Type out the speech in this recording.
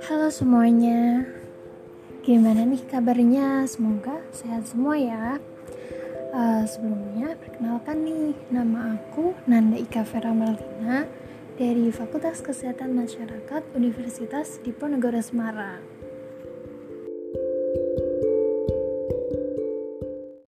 Halo semuanya, gimana nih kabarnya? Semoga sehat semua ya. Uh, sebelumnya, perkenalkan nih, nama aku Nanda Ika Vera Marlina dari Fakultas Kesehatan Masyarakat Universitas Diponegoro Semarang.